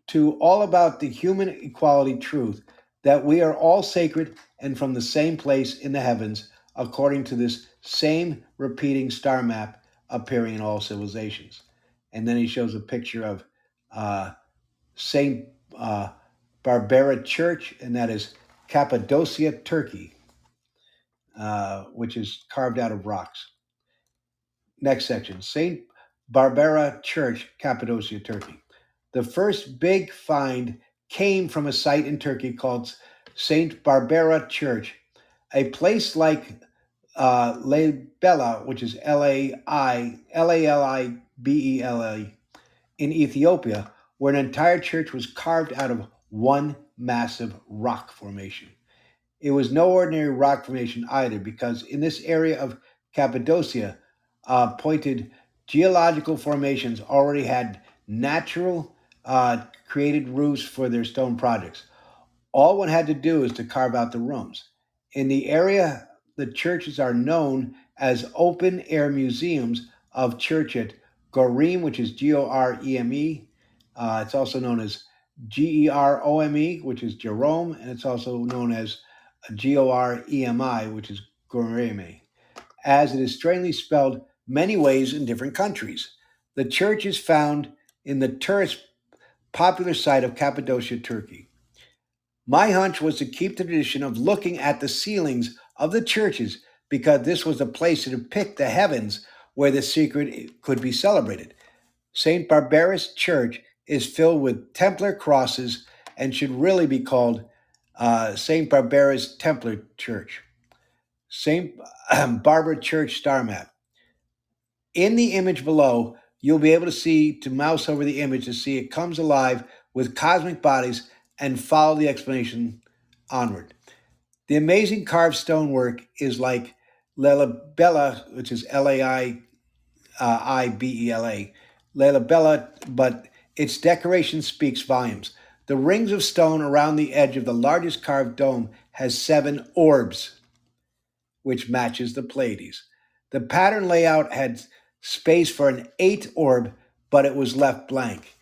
to all about the human equality truth that we are all sacred and from the same place in the heavens, according to this same repeating star map appearing in all civilizations. And then he shows a picture of uh, St. Uh, Barbara Church, and that is Cappadocia, Turkey, uh, which is carved out of rocks. Next section St. Barbara Church, Cappadocia, Turkey. The first big find came from a site in Turkey called St. Barbara Church, a place like uh, Bella, which is L A I L A L I B E L A, in Ethiopia, where an entire church was carved out of one massive rock formation. It was no ordinary rock formation either, because in this area of Cappadocia, uh, pointed geological formations already had natural uh, created roofs for their stone projects. All one had to do is to carve out the rooms. In the area, the churches are known as open air museums of church at Goreme, which is G O R E M E. Uh, it's also known as G E R O M E, which is Jerome, and it's also known as G O R E M I, which is Goreme, as it is strangely spelled many ways in different countries. The church is found in the tourist popular site of Cappadocia, Turkey. My hunch was to keep the tradition of looking at the ceilings of the churches because this was a place to depict the heavens where the secret could be celebrated. St. Barbara's Church is filled with Templar crosses and should really be called uh, St. Barbara's Templar Church. St. <clears throat> Barbara Church star map. In the image below, you'll be able to see to mouse over the image to see it comes alive with cosmic bodies and follow the explanation onward. The amazing carved stonework is like Lalibela, which is L A I uh, I B E L A, Lalibela, but its decoration speaks volumes. The rings of stone around the edge of the largest carved dome has seven orbs, which matches the Pleiades. The pattern layout had space for an eighth orb, but it was left blank.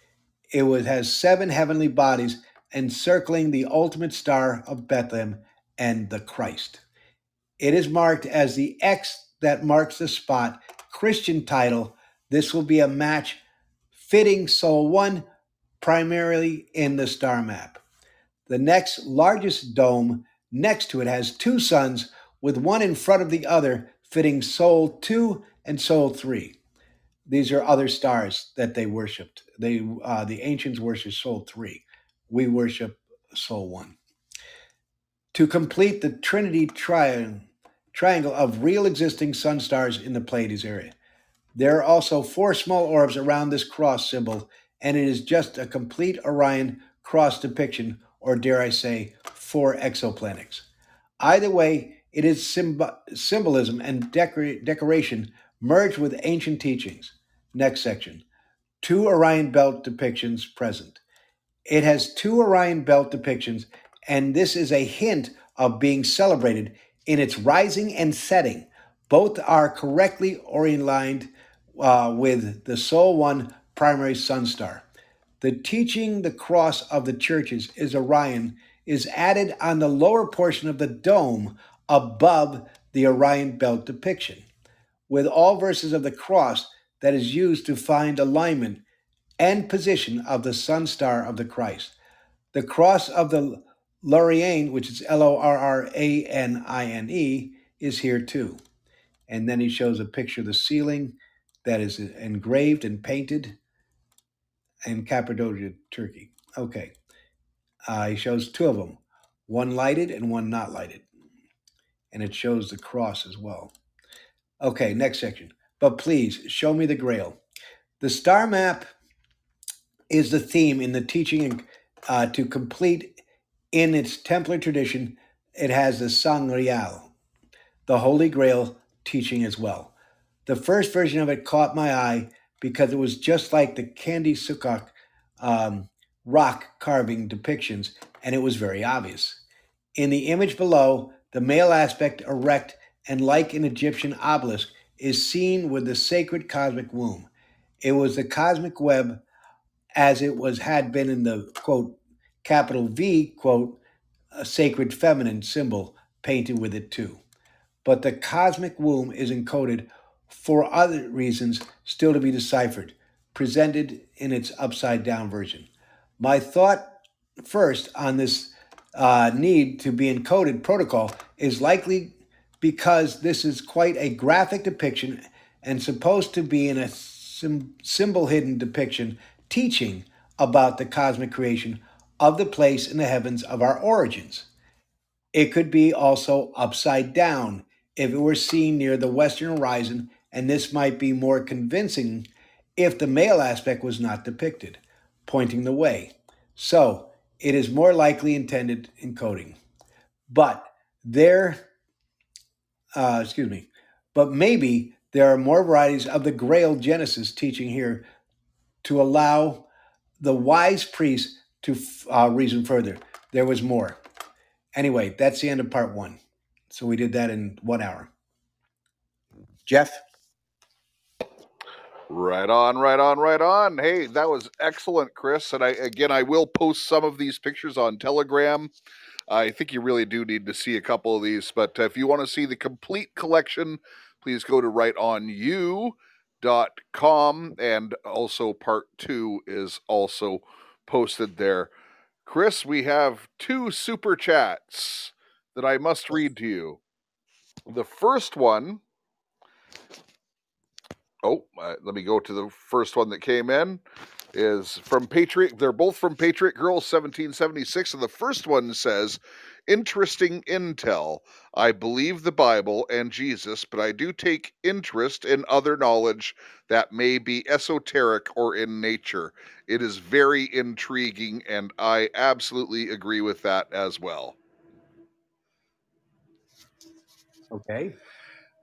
It was, has seven heavenly bodies encircling the ultimate star of Bethlehem and the Christ. It is marked as the X that marks the spot. Christian title. This will be a match fitting Sol 1 primarily in the star map. The next largest dome next to it has two suns with one in front of the other, fitting Sol 2 and Sol 3. These are other stars that they worshipped. They uh, the ancients worshipped Sol 3. We worship Sol 1. To complete the Trinity triangle, triangle of real existing sun stars in the Pleiades area. There are also four small orbs around this cross symbol, and it is just a complete Orion cross depiction, or dare I say, four exoplanets. Either way, it is symb- symbolism and decor- decoration merged with ancient teachings. Next section. Two Orion belt depictions present. It has two Orion belt depictions, and this is a hint of being celebrated in its rising and setting. Both are correctly aligned uh, with the Sol 1 primary sun star. The teaching the cross of the churches is Orion is added on the lower portion of the dome above the Orion belt depiction. With all verses of the cross that is used to find alignment and position of the sun star of the Christ. The cross of the Lorraine, which is L O R R A N I N E, is here too. And then he shows a picture of the ceiling that is engraved and painted in Cappadocia, Turkey. Okay. Uh, he shows two of them, one lighted and one not lighted. And it shows the cross as well. Okay, next section. But please show me the grail. The star map is the theme in the teaching uh, to complete in its Templar tradition. It has the Sangreal, the Holy Grail teaching as well. The first version of it caught my eye because it was just like the Candi Sukuh um, rock carving depictions, and it was very obvious. In the image below, the male aspect erect and like an Egyptian obelisk is seen with the sacred cosmic womb. It was the cosmic web as it was had been in the quote capital V quote a sacred feminine symbol painted with it too. But the cosmic womb is encoded for other reasons still to be deciphered, presented in its upside down version. My thought first on this uh, need to be encoded protocol is likely because this is quite a graphic depiction and supposed to be in a symbol hidden depiction teaching about the cosmic creation of the place in the heavens of our origins. It could be also upside down if it were seen near the western horizon, and this might be more convincing if the male aspect was not depicted, pointing the way. So it is more likely intended encoding. But there uh, excuse me, but maybe there are more varieties of the Grail Genesis teaching here to allow the wise priest to uh, reason further. There was more. Anyway, that's the end of part one. So we did that in one hour. Jeff? Right on, right on, right on. Hey, that was excellent, Chris. And I again, I will post some of these pictures on Telegram. I think you really do need to see a couple of these. But if you want to see the complete collection, please go to rightonU.com. And also, part two is also posted there. Chris, we have two super chats that I must read to you. The first one Oh, uh, let me go to the first one that came in. Is from Patriot. They're both from Patriot Girls 1776. And the first one says, Interesting intel. I believe the Bible and Jesus, but I do take interest in other knowledge that may be esoteric or in nature. It is very intriguing, and I absolutely agree with that as well. Okay.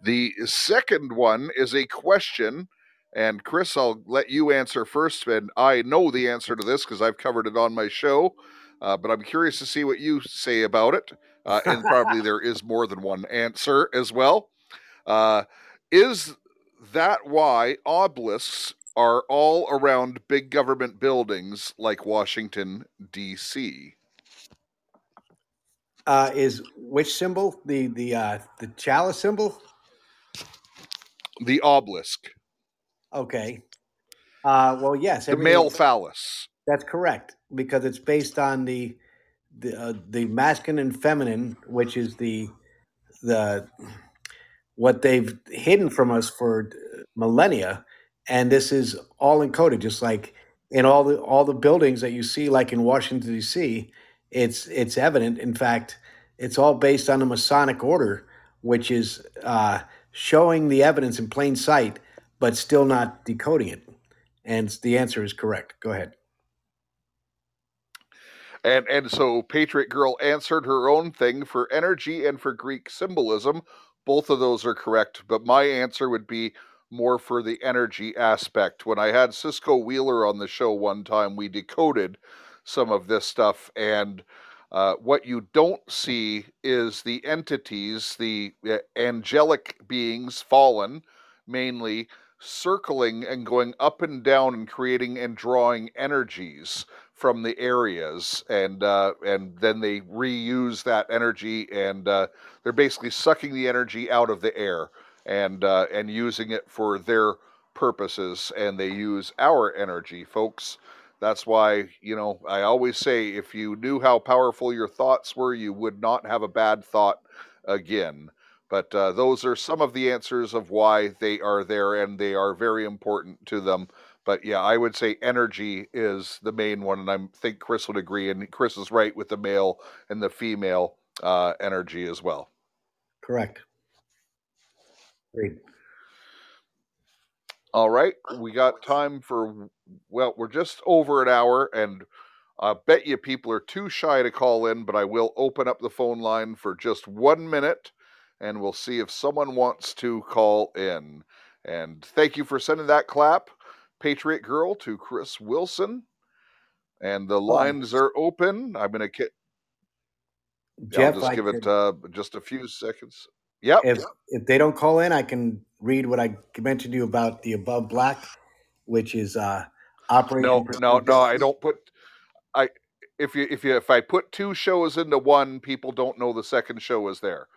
The second one is a question, and Chris, I'll let you answer first. And I know the answer to this because I've covered it on my show, uh, but I'm curious to see what you say about it. Uh, and probably <laughs> there is more than one answer as well. Uh, is that why obelisks are all around big government buildings like Washington, D.C.? Uh, is which symbol the the uh, the chalice symbol? The obelisk. Okay. Uh, well, yes. The male phallus. That's correct because it's based on the the uh, the masculine and feminine, which is the the what they've hidden from us for millennia, and this is all encoded, just like in all the all the buildings that you see, like in Washington D.C. It's it's evident. In fact, it's all based on the Masonic order, which is uh, showing the evidence in plain sight, but still not decoding it. And the answer is correct. Go ahead. And and so Patriot Girl answered her own thing for energy and for Greek symbolism. Both of those are correct, but my answer would be more for the energy aspect. When I had Cisco Wheeler on the show one time, we decoded some of this stuff and uh, what you don't see is the entities, the uh, angelic beings, fallen mainly, circling and going up and down and creating and drawing energies from the areas, and uh, and then they reuse that energy, and uh, they're basically sucking the energy out of the air and uh, and using it for their purposes, and they use our energy, folks. That's why, you know, I always say if you knew how powerful your thoughts were, you would not have a bad thought again. But uh, those are some of the answers of why they are there, and they are very important to them. But yeah, I would say energy is the main one, and I think Chris would agree. And Chris is right with the male and the female uh, energy as well. Correct. Great. All right, we got time for well, we're just over an hour, and I bet you people are too shy to call in, but I will open up the phone line for just one minute, and we'll see if someone wants to call in. And thank you for sending that clap, Patriot Girl, to Chris Wilson. And the lines are open. I'm going to. Jeff, I'll just I give it uh, just a few seconds. Yep. if if they don't call in, I can read what I mentioned to you about the above black, which is uh operation. No, no, no. I don't put. I if you if you if I put two shows into one, people don't know the second show is there.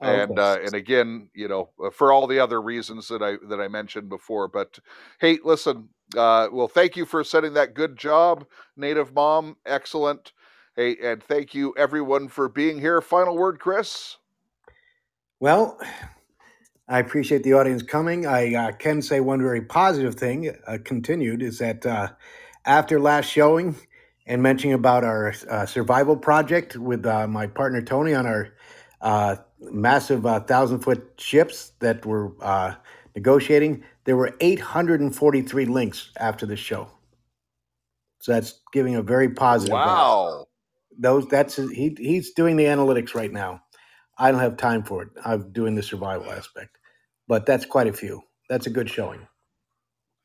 And uh, and again, you know, uh, for all the other reasons that I that I mentioned before. But hey, listen. Uh, well, thank you for setting that good job, Native Mom. Excellent. Hey, and thank you everyone for being here. Final word, Chris. Well, I appreciate the audience coming. I uh, can say one very positive thing, uh, continued, is that uh, after last showing and mentioning about our uh, survival project with uh, my partner Tony on our uh, massive uh, thousand foot ships that we're uh, negotiating, there were 843 links after the show. So that's giving a very positive. Wow. those that's he he's doing the analytics right now. I don't have time for it. I'm doing the survival aspect, but that's quite a few. That's a good showing.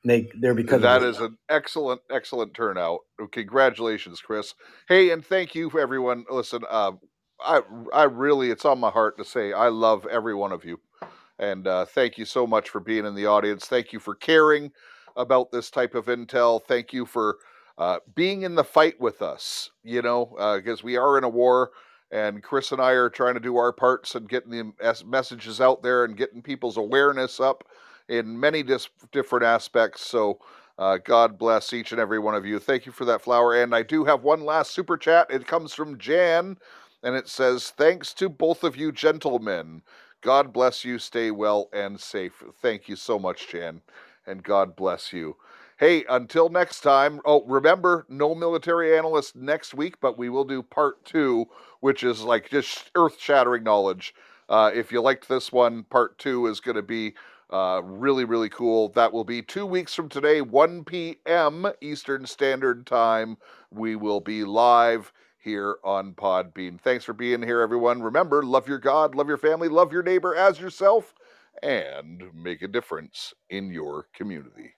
They they're because That is an excellent, excellent turnout. Congratulations, Chris. Hey, and thank you for everyone. Listen, uh, I, I really, it's on my heart to say I love every one of you, and uh, thank you so much for being in the audience. Thank you for caring about this type of intel. Thank you for uh, being in the fight with us. You know, because we are in a war, and Chris and I are trying to do our parts and getting the messages out there and getting people's awareness up in many dis- different aspects. So, uh, God bless each and every one of you. Thank you for that flower. And I do have one last super chat. It comes from Jan, and it says, Thanks to both of you gentlemen. God bless you. Stay well and safe. Thank you so much, Jan, and God bless you. Hey, until next time. Oh, remember, no military analyst next week, but we will do part two, which is like just earth shattering knowledge. Uh, if you liked this one, part two is going to be uh, really, really cool. That will be two weeks from today, 1 p.m. Eastern Standard Time. We will be live here on Podbean. Thanks for being here, everyone. Remember, love your God, love your family, love your neighbor as yourself, and make a difference in your community.